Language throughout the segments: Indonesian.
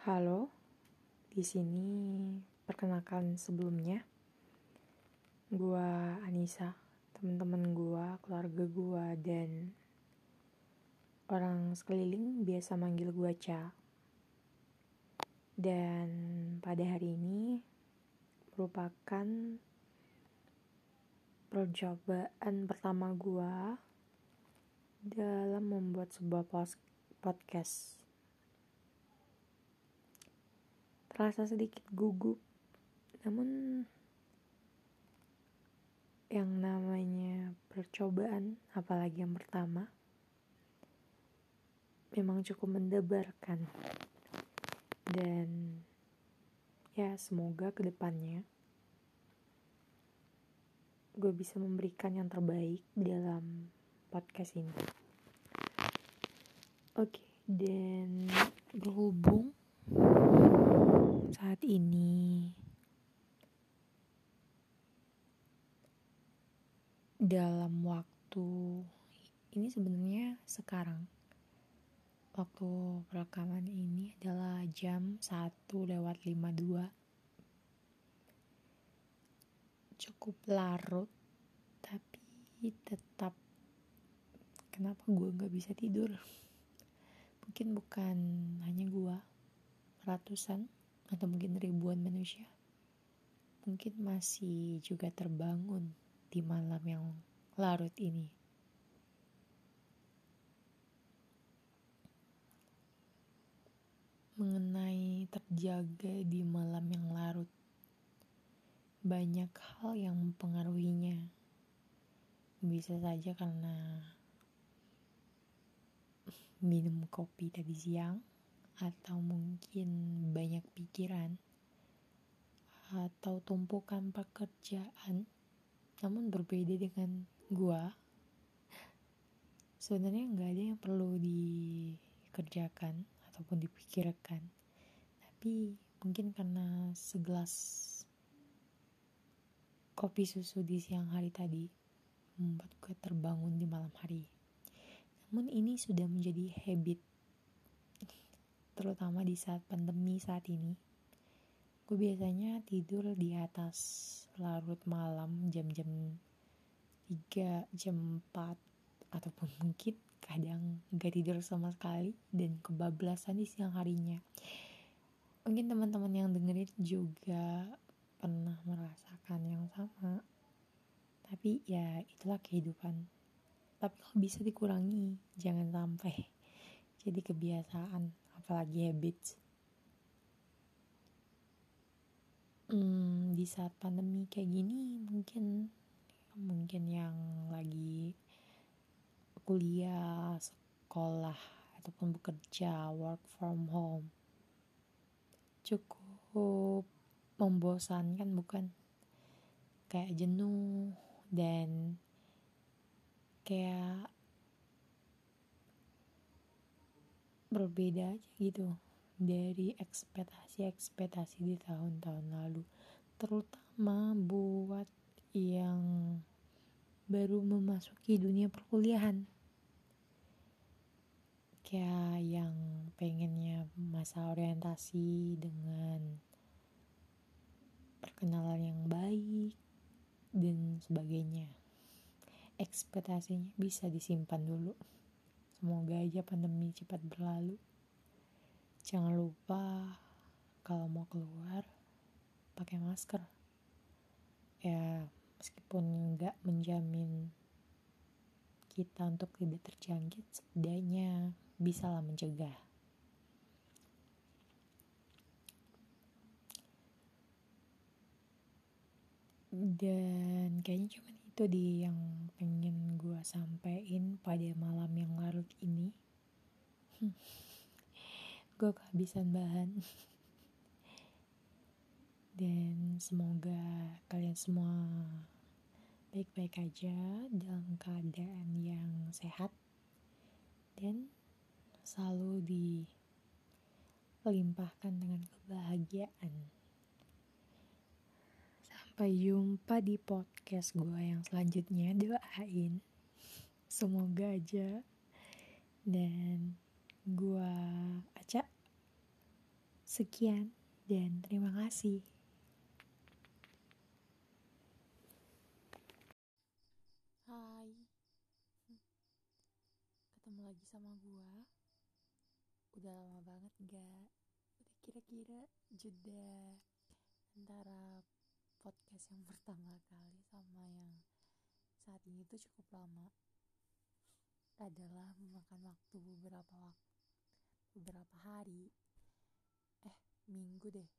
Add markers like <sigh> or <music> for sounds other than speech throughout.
Halo, di sini perkenalkan sebelumnya, gua Anissa, teman-teman gua, keluarga gua dan orang sekeliling biasa manggil gua Ca. Dan pada hari ini merupakan percobaan pertama gua dalam membuat sebuah podcast terasa sedikit gugup. Namun yang namanya percobaan apalagi yang pertama memang cukup mendebarkan. Dan ya semoga ke depannya gue bisa memberikan yang terbaik dalam podcast ini. Oke dan berhubung saat ini. Dalam waktu ini sebenarnya sekarang. Waktu rekaman ini adalah jam 1 lewat 52 cukup larut tapi tetap. Kenapa gue nggak bisa tidur? Mungkin bukan hanya gue ratusan atau mungkin ribuan manusia mungkin masih juga terbangun di malam yang larut ini. Mengenai terjaga di malam yang larut, banyak hal yang mempengaruhinya. Bisa saja karena minum kopi tadi siang, atau mungkin banyak pikiran. Atau tumpukan pekerjaan. Namun berbeda dengan gua. Sebenarnya nggak ada yang perlu dikerjakan ataupun dipikirkan. Tapi mungkin karena segelas kopi susu di siang hari tadi membuat gue terbangun di malam hari. Namun ini sudah menjadi habit terutama di saat pandemi saat ini. Gue biasanya tidur di atas larut malam jam-jam 3 jam 4 ataupun mungkin kadang gak tidur sama sekali dan kebablasan di siang harinya. Mungkin teman-teman yang dengerin juga pernah merasakan yang sama. Tapi ya itulah kehidupan. Tapi kalau bisa dikurangi jangan sampai jadi kebiasaan apalagi habits. Hmm, di saat pandemi kayak gini mungkin mungkin yang lagi kuliah sekolah ataupun bekerja work from home. Cukup membosankan bukan? Kayak jenuh dan kayak berbeda aja gitu dari ekspektasi-ekspektasi di tahun-tahun lalu. Terutama buat yang baru memasuki dunia perkuliahan. Kayak yang pengennya masa orientasi dengan perkenalan yang baik dan sebagainya. Ekspektasinya bisa disimpan dulu Semoga aja pandemi cepat berlalu. Jangan lupa kalau mau keluar pakai masker. Ya, meskipun nggak menjamin kita untuk tidak terjangkit, setidaknya bisalah mencegah. Dan kayaknya cuma itu di yang pengen gue sampein pada malam yang larut ini? <laughs> Gue kehabisan bahan. <laughs> Dan semoga kalian semua baik-baik aja dalam keadaan yang sehat. Dan selalu dilimpahkan dengan kebahagiaan. Sampai jumpa di podcast gue yang selanjutnya. Doain. Semoga aja. Dan gue Aca. Sekian dan terima kasih. Hai, ketemu lagi sama gua. Udah lama banget gak? Udah kira-kira jeda antara podcast yang <laughs> pertama kali sama yang saat ini tuh cukup lama. Adalah memakan waktu beberapa waktu, beberapa hari, eh minggu deh.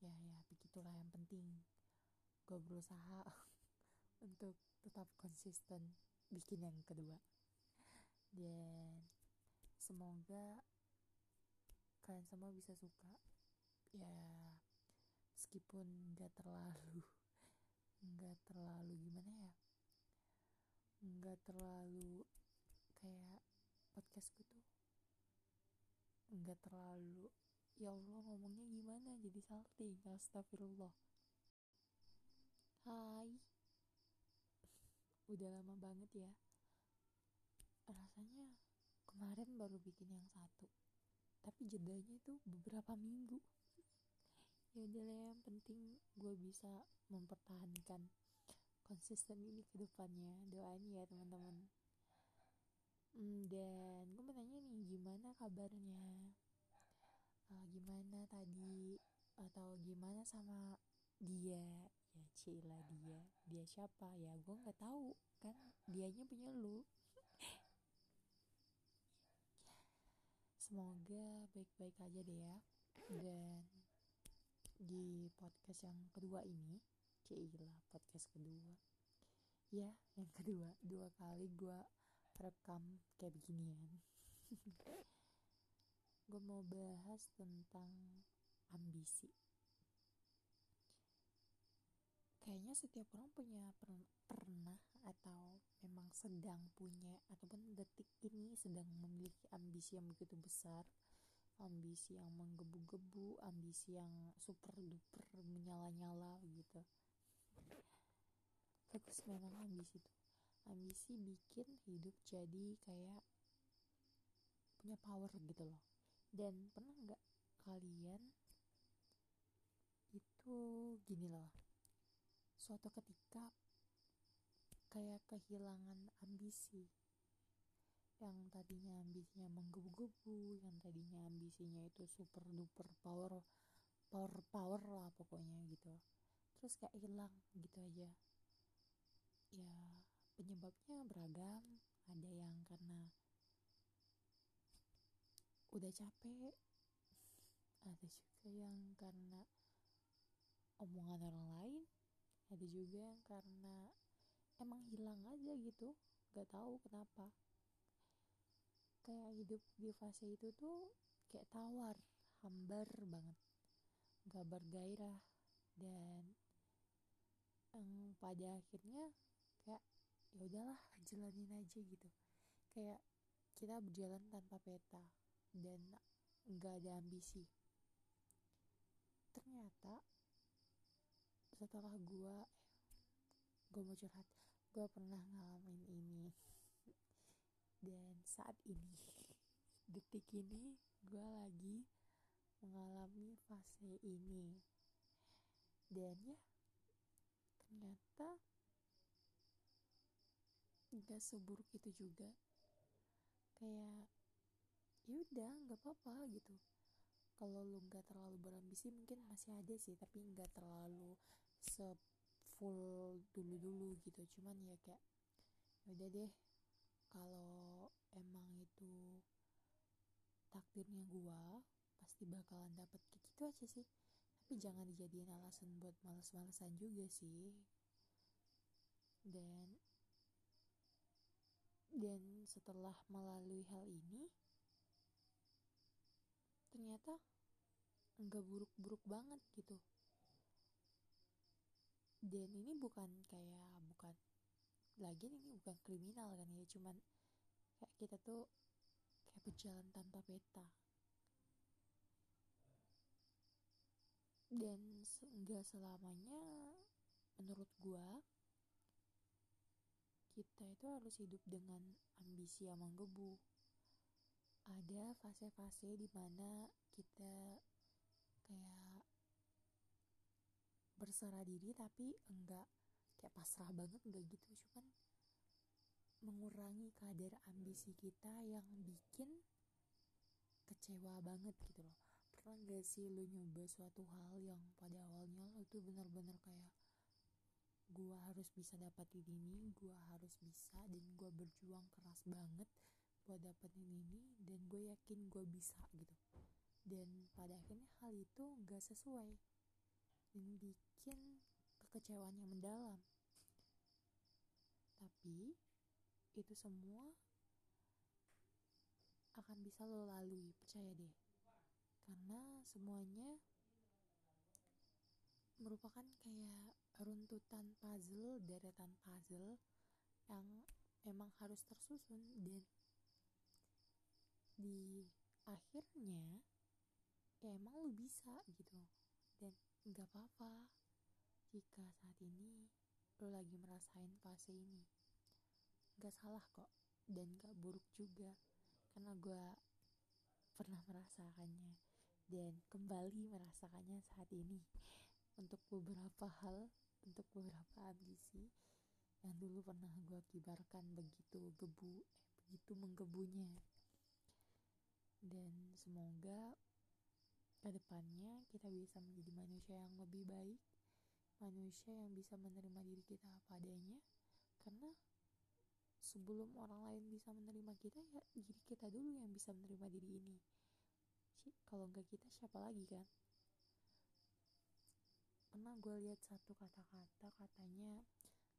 Ya ya begitulah yang penting. Gue berusaha <laughs> untuk tetap konsisten bikin yang kedua dan semoga kalian semua bisa suka ya meskipun nggak terlalu <laughs> nggak terlalu gimana ya nggak terlalu kayak podcastku tuh nggak terlalu ya Allah ngomongnya gimana jadi salting astagfirullah. Hai. <laughs> Udah lama banget ya. Rasanya kemarin baru bikin yang satu tapi jedanya itu beberapa minggu ya udah yang penting gue bisa mempertahankan konsisten ini ke depannya doain ya teman-teman. Hmm, dan gue mau tanya nih gimana kabarnya? Uh, gimana tadi? Atau gimana sama dia? Ya cila dia. Dia siapa? Ya gue nggak tahu. Kan dianya punya lu. <laughs> Semoga baik-baik aja deh ya. Dan di podcast yang kedua ini. Cila podcast kedua. Ya yang kedua. Dua kali gue rekam kayak beginian <laughs> gue mau bahas tentang ambisi. Kayaknya setiap orang punya per pernah atau memang sedang punya ataupun detik ini sedang memiliki ambisi yang begitu besar ambisi yang menggebu-gebu ambisi yang super duper menyala-nyala gitu. Bagus memang ambisi itu. Ambisi bikin hidup jadi kayak punya power gitu loh. Dan pernah nggak kalian itu gini loh suatu ketika kayak kehilangan ambisi yang tadinya ambisinya menggebu-gebu yang tadinya ambisinya itu super duper power power power lah pokoknya gitu. Terus kayak hilang gitu aja. Ya penyebabnya beragam. Ada yang karena udah capek. Ada juga yang karena omongan orang lain. Ada juga yang karena emang hilang aja gitu. Gak tahu kenapa hidup di fase itu tuh kayak tawar hambar banget. Gak bergairah dan yang pada akhirnya kayak ya udahlah jalanin aja gitu. Kayak kita berjalan tanpa peta dan nggak ada ambisi. Ternyata setelah gue gue mau curhat gue pernah ngalamin ini. Dan saat ini detik ini gue lagi mengalami fase ini. Dan ya ternyata nggak seburuk itu juga. Kayak ya udah nggak apa-apa gitu. Kalau lu nggak terlalu berambisi mungkin masih ada sih tapi nggak terlalu se full dulu dulu gitu. Cuman ya kayak ya udah deh kalau emang itu takdirnya gua pasti bakalan dapet kayak gitu aja sih. Tapi jangan dijadiin alasan buat males-malesan juga sih. Dan dan setelah melalui hal ini ternyata nggak buruk-buruk banget gitu. Dan ini bukan kayak bukan lagi ini bukan kriminal kan ya. Cuman kayak kita tuh berjalan tanpa peta. Dan enggak selamanya menurut gua kita itu harus hidup dengan ambisi yang menggebu ada fase-fase di mana kita kayak berserah diri tapi enggak kayak pasrah banget enggak gitu. Cuman mengurangi kadar ambisi kita yang bikin kecewa banget gitu loh. Pernah gak sih lu nyoba suatu hal yang pada awalnya lo tuh bener-bener kayak gue harus bisa dapetin ini gue harus bisa dan gue berjuang keras banget buat dapetin ini dan gue yakin gue bisa gitu. Dan pada akhirnya hal itu gak sesuai dan bikin kekecewaan yang mendalam. Tapi itu semua akan bisa lo lalui percaya deh. Karena semuanya merupakan kayak runtutan puzzle deretan puzzle yang emang harus tersusun dan di akhirnya ya emang lu bisa gitu. Dan nggak apa-apa jika saat ini lu lagi merasain fase ini nggak salah kok dan gak buruk juga karena gue pernah merasakannya dan kembali merasakannya saat ini untuk beberapa hal untuk beberapa ambisi yang dulu pernah gue kibarkan begitu gebu eh, begitu menggebunya. Dan semoga ke depannya kita bisa menjadi manusia yang lebih baik manusia yang bisa menerima diri kita apa adanya karena sebelum orang lain bisa menerima kita ya diri kita dulu yang bisa menerima diri ini. Kalau enggak kita siapa lagi kan? Pernah gue lihat satu kata-kata katanya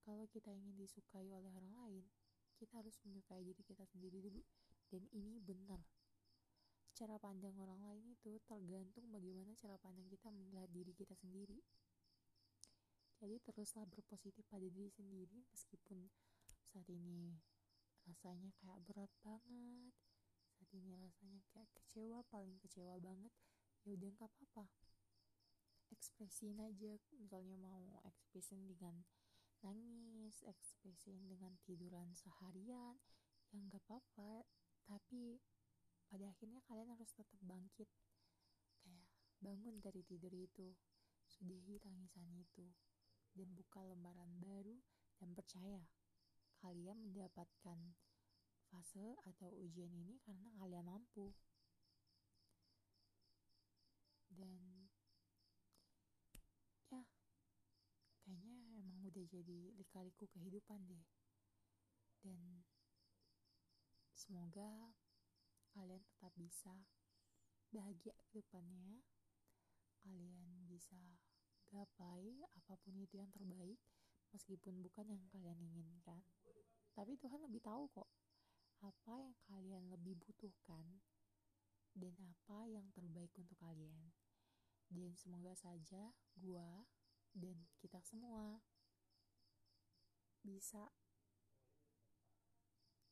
kalau kita ingin disukai oleh orang lain kita harus menyukai diri kita sendiri dulu. Dan ini benar. Cara pandang orang lain itu tergantung bagaimana cara pandang kita melihat diri kita sendiri. Jadi teruslah berpositif pada diri sendiri meskipun saat ini rasanya kayak berat banget. Saat ini rasanya kayak kecewa paling kecewa banget. Ya udah nggak apa-apa. Ekspresiin aja misalnya mau ekspresiin dengan nangis ekspresiin dengan tiduran seharian ya nggak apa-apa. Tapi pada akhirnya kalian harus tetap bangkit. Kayak bangun dari tidur itu sudahi tangisan itu dan buka lembaran baru dan percaya kalian mendapatkan fase atau ujian ini karena kalian mampu. Dan kayaknya emang udah jadi lika-liku kehidupan deh. Dan semoga kalian tetap bisa bahagia ke depannya. Kalian bisa gapai apa pun itu yang terbaik meskipun bukan yang kalian inginkan tapi Tuhan lebih tahu kok apa yang kalian lebih butuhkan dan apa yang terbaik untuk kalian dan semoga saja gua dan kita semua bisa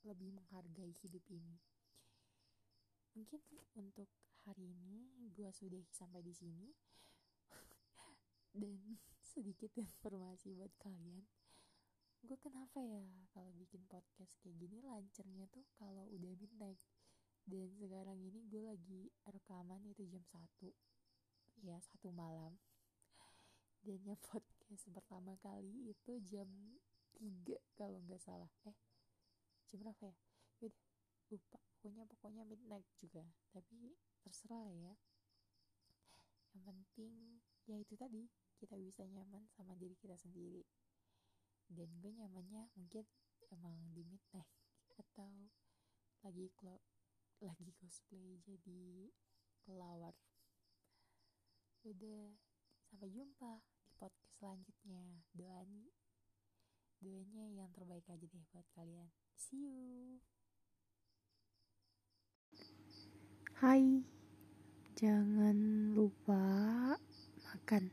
lebih menghargai hidup ini. Mungkin untuk hari ini gue sudah sampai di sini <laughs> dan sedikit informasi buat kalian. Gue kenapa ya kalau bikin podcast kayak gini lancernya tuh kalau udah midnight. Dan sekarang ini gue lagi rekaman itu jam 1 ya satu malam. Dan yang <laughs> podcast pertama kali itu jam 3 kalau nggak salah. Eh jam berapa ya? Yaudah, lupa. Pokoknya pokoknya midnight juga. Tapi terserah ya. Yang penting ya itu tadi kita bisa nyaman sama diri kita sendiri dan gue nyamannya mungkin emang di midnight atau lagi klub lagi cosplay jadi kelawar udah sampai jumpa di podcast selanjutnya. Doanya doanya yang terbaik aja deh buat kalian. See you. Hai. Jangan lupa makan